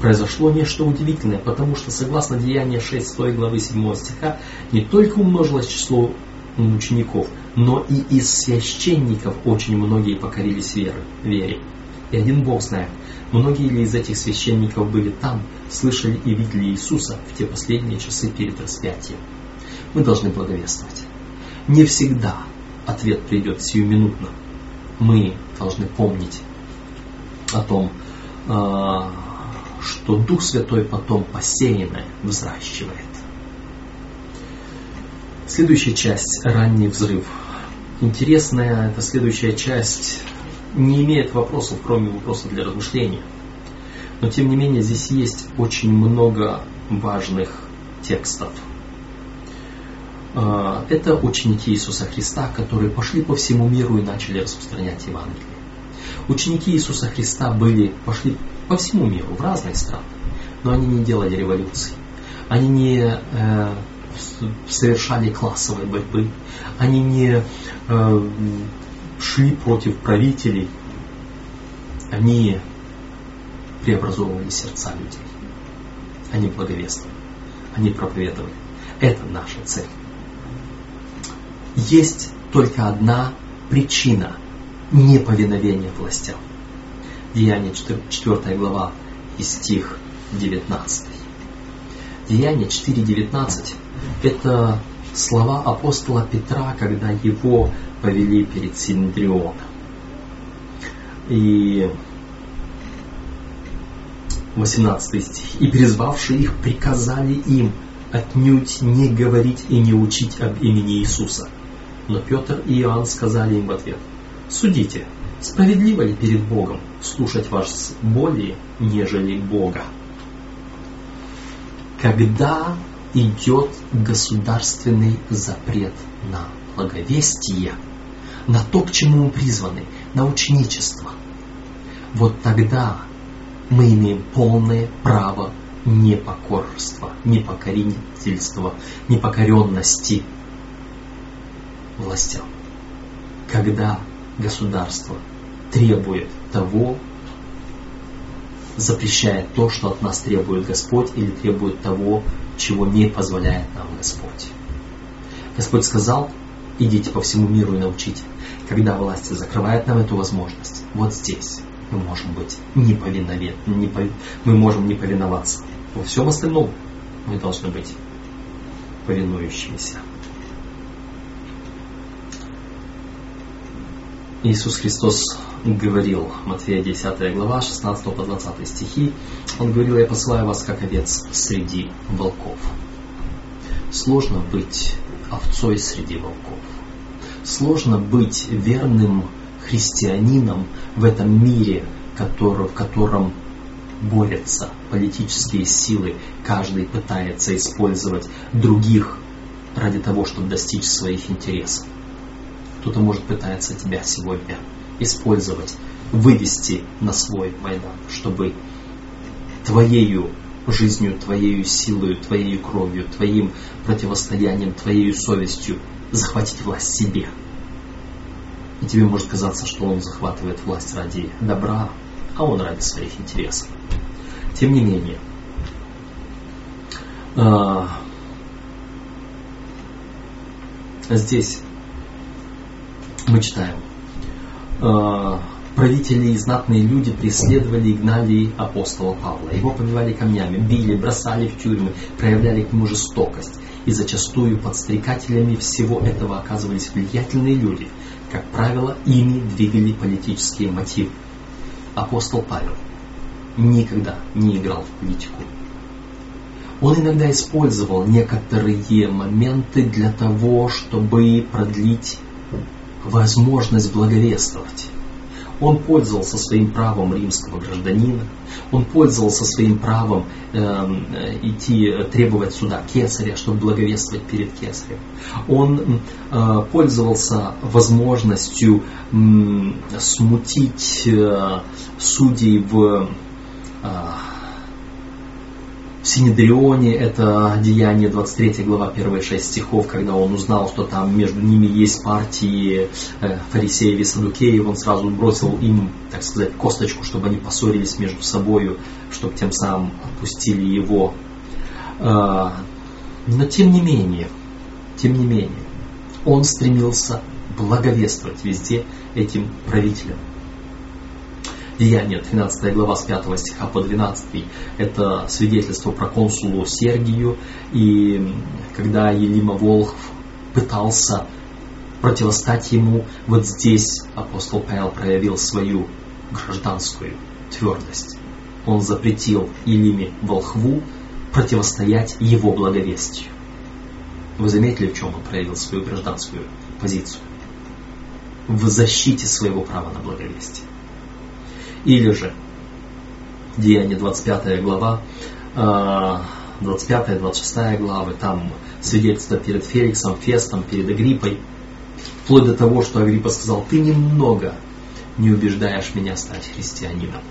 произошло нечто удивительное, потому что, согласно Деянию 6 главы 7 стиха, не только умножилось число учеников, но и из священников очень многие покорились веры, вере. И один Бог знает, многие ли из этих священников были там, слышали и видели Иисуса в те последние часы перед распятием. Мы должны благовествовать. Не всегда ответ придет сиюминутно. Мы должны помнить о том, а, что Дух Святой потом посеянное взращивает. Следующая часть – ранний взрыв. Интересная эта следующая часть не имеет вопросов, кроме вопросов для размышления. Но тем не менее здесь есть очень много важных текстов – это ученики Иисуса Христа, которые пошли по всему миру и начали распространять Евангелие. Ученики Иисуса Христа были, пошли по всему миру, в разные страны, но они не делали революции. Они не э, совершали классовой борьбы, они не э, шли против правителей, они преобразовывали сердца людей. Они благовествовали, они проповедовали. Это наша цель есть только одна причина неповиновения властям. Деяние 4, 4 глава и стих 19. Деяние 4.19 это слова апостола Петра, когда его повели перед Синдрионом. И 18 стих. «И призвавшие их приказали им отнюдь не говорить и не учить об имени Иисуса, но Петр и Иоанн сказали им в ответ, «Судите, справедливо ли перед Богом слушать вас более, нежели Бога?» Когда идет государственный запрет на благовестие, на то, к чему мы призваны, на ученичество, вот тогда мы имеем полное право непокорства, непокорительства, непокоренности властям. Когда государство требует того, запрещает то, что от нас требует Господь, или требует того, чего не позволяет нам Господь. Господь сказал, идите по всему миру и научите. Когда власти закрывают нам эту возможность, вот здесь мы можем быть неповиновен, не пов... мы можем не повиноваться. Во всем остальном мы должны быть повинующимися. Иисус Христос говорил, Матфея 10 глава, 16 по 20 стихи, Он говорил, я посылаю вас как овец среди волков. Сложно быть овцой среди волков. Сложно быть верным христианином в этом мире, который, в котором борются политические силы, каждый пытается использовать других ради того, чтобы достичь своих интересов. Кто-то может пытаться тебя сегодня использовать, вывести на свой Майдан, чтобы твоею жизнью, твоею силой, твоей кровью, твоим противостоянием, твоей совестью захватить власть себе. И тебе может казаться, что он захватывает власть ради добра, а он ради своих интересов. Тем не менее, а, здесь мы читаем, а, правители и знатные люди преследовали и гнали апостола Павла. Его побивали камнями, били, бросали в тюрьмы, проявляли к нему жестокость. И зачастую подстрекателями всего этого оказывались влиятельные люди. Как правило, ими двигали политические мотивы. Апостол Павел никогда не играл в политику. Он иногда использовал некоторые моменты для того, чтобы продлить возможность благовествовать. Он пользовался своим правом римского гражданина, он пользовался своим правом эм, э, идти требовать суда кесаря, чтобы благовествовать перед кесарем. Он э, пользовался возможностью э, смутить э, судей в э, в Синедрионе это деяние 23 глава, первые 6 стихов, когда он узнал, что там между ними есть партии э, фарисеев и садукеев, он сразу бросил им, так сказать, косточку, чтобы они поссорились между собой, чтобы тем самым отпустили его. Э, но тем не менее, тем не менее, он стремился благовествовать везде этим правителям. Деяния, 13 глава с 5 стиха по 12, это свидетельство про консулу Сергию, и когда Елима Волхв пытался противостать ему, вот здесь апостол Павел проявил свою гражданскую твердость. Он запретил Илиме Волхву противостоять его благовестию. Вы заметили, в чем он проявил свою гражданскую позицию? В защите своего права на благовестие. Или же Деяние 25 глава, 25-26 а, главы, там свидетельство перед Феликсом, Фестом, перед Агриппой, вплоть до того, что Агриппа сказал, ты немного не убеждаешь меня стать христианином.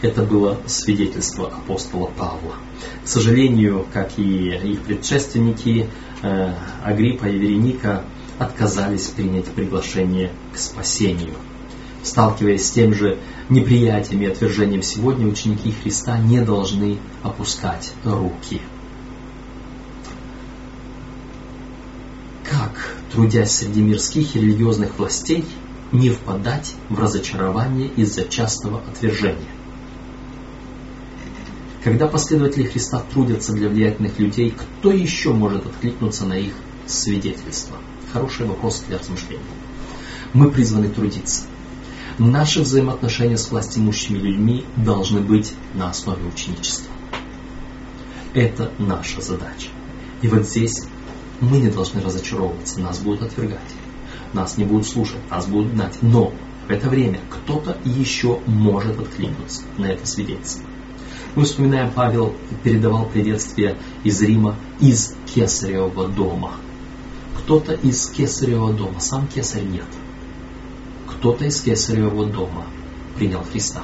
Это было свидетельство апостола Павла. К сожалению, как и их предшественники, э, Агриппа и Вереника отказались принять приглашение к спасению – Сталкиваясь с тем же неприятием и отвержением сегодня, ученики Христа не должны опускать руки. Как, трудясь среди мирских и религиозных властей, не впадать в разочарование из-за частого отвержения? Когда последователи Христа трудятся для влиятельных людей, кто еще может откликнуться на их свидетельство? Хороший вопрос для размышления. Мы призваны трудиться – Наши взаимоотношения с властимущими людьми должны быть на основе ученичества. Это наша задача. И вот здесь мы не должны разочаровываться, нас будут отвергать, нас не будут слушать, нас будут гнать. Но в это время кто-то еще может откликнуться на это свидетельство. Мы вспоминаем, Павел передавал приветствие из Рима из Кесаревого дома. Кто-то из Кесаревого дома, сам Кесарь нет – кто-то из кесаревого дома принял Христа.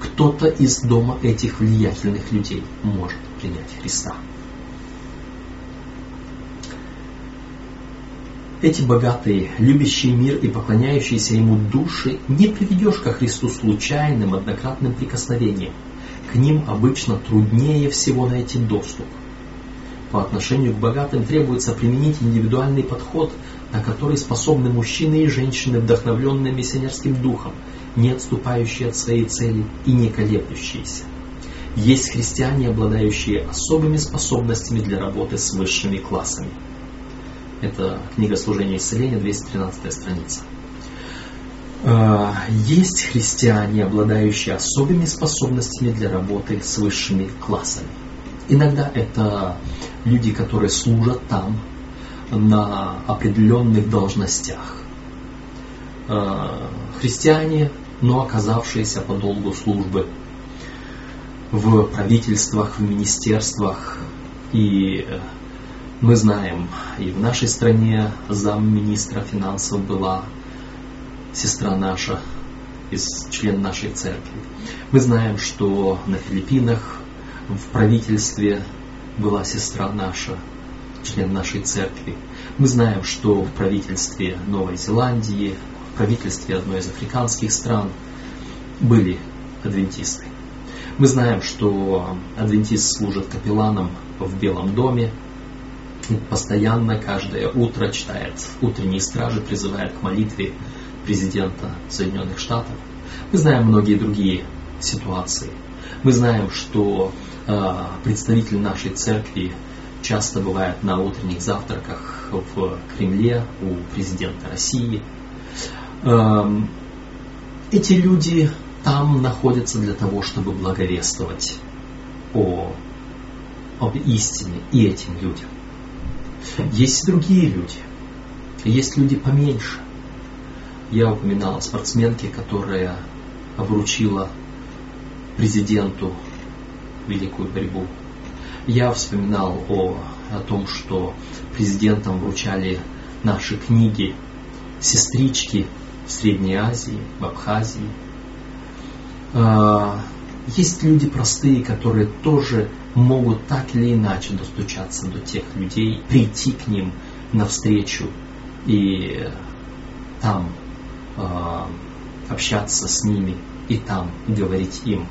Кто-то из дома этих влиятельных людей может принять Христа. Эти богатые, любящие мир и поклоняющиеся ему души не приведешь ко Христу случайным, однократным прикосновением. К ним обычно труднее всего найти доступ. По отношению к богатым требуется применить индивидуальный подход, на который способны мужчины и женщины, вдохновленные миссионерским духом, не отступающие от своей цели и не колеблющиеся. Есть христиане, обладающие особыми способностями для работы с высшими классами – это книга служения исцеления, 213 страница. А, есть христиане, обладающие особыми способностями для работы с высшими классами. Иногда это люди, которые служат там на определенных должностях. А, христиане, но оказавшиеся по долгу службы в правительствах, в министерствах и мы знаем, и в нашей стране замминистра финансов была сестра наша, из член нашей церкви. Мы знаем, что на Филиппинах в правительстве была сестра наша, член нашей церкви. Мы знаем, что в правительстве Новой Зеландии, в правительстве одной из африканских стран были адвентисты. Мы знаем, что адвентист служит капелланом в Белом доме, постоянно каждое утро читает утренние стражи, призывает к молитве президента Соединенных Штатов. Мы знаем многие другие ситуации. Мы знаем, что э, представитель нашей церкви часто бывает на утренних завтраках в Кремле у президента России. Э, эти люди там находятся для того, чтобы благовествовать о, об истине и этим людям. Есть другие люди. Есть люди поменьше. Я упоминал о спортсменке, которая вручила президенту великую борьбу. Я вспоминал о, о том, что президентам вручали наши книги сестрички в Средней Азии, в Абхазии. А, есть люди простые, которые тоже могут так или иначе достучаться до тех людей, прийти к ним навстречу и там э, общаться с ними и там говорить им.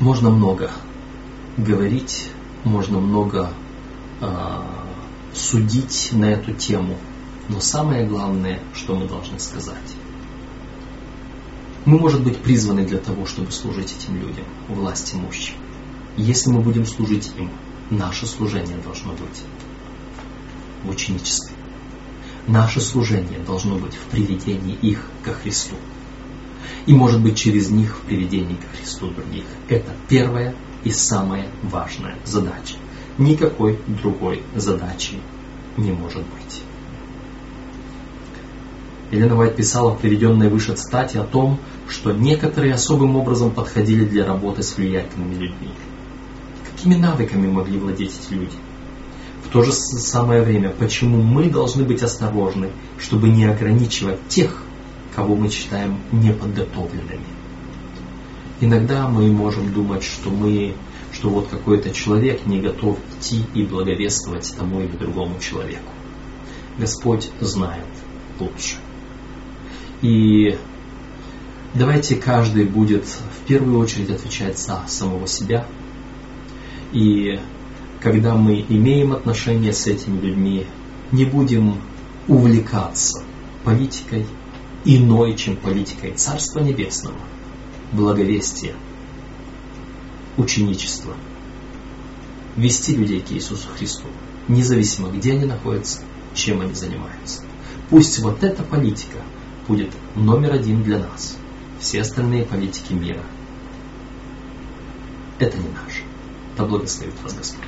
Можно много говорить, можно много э, судить на эту тему, но самое главное, что мы должны сказать, мы, может быть, призваны для того, чтобы служить этим людям, власть имущим. Если мы будем служить им, наше служение должно быть в ученичестве. Наше служение должно быть в приведении их ко Христу. И, может быть, через них в приведении ко Христу других. Это первая и самая важная задача. Никакой другой задачи не может быть. Елена Вайт писала в приведенной выше цитате о том, что некоторые особым образом подходили для работы с влиятельными людьми. Какими навыками могли владеть эти люди? В то же самое время, почему мы должны быть осторожны, чтобы не ограничивать тех, кого мы считаем неподготовленными? Иногда мы можем думать, что мы, что вот какой-то человек не готов идти и благовествовать тому или другому человеку. Господь знает лучше. И давайте каждый будет в первую очередь отвечать за самого себя. И когда мы имеем отношения с этими людьми, не будем увлекаться политикой иной, чем политикой Царства Небесного, благовестия, ученичества, вести людей к Иисусу Христу, независимо где они находятся, чем они занимаются. Пусть вот эта политика – будет номер один для нас. Все остальные политики мира. Это не наше. Да благословит вас Господь.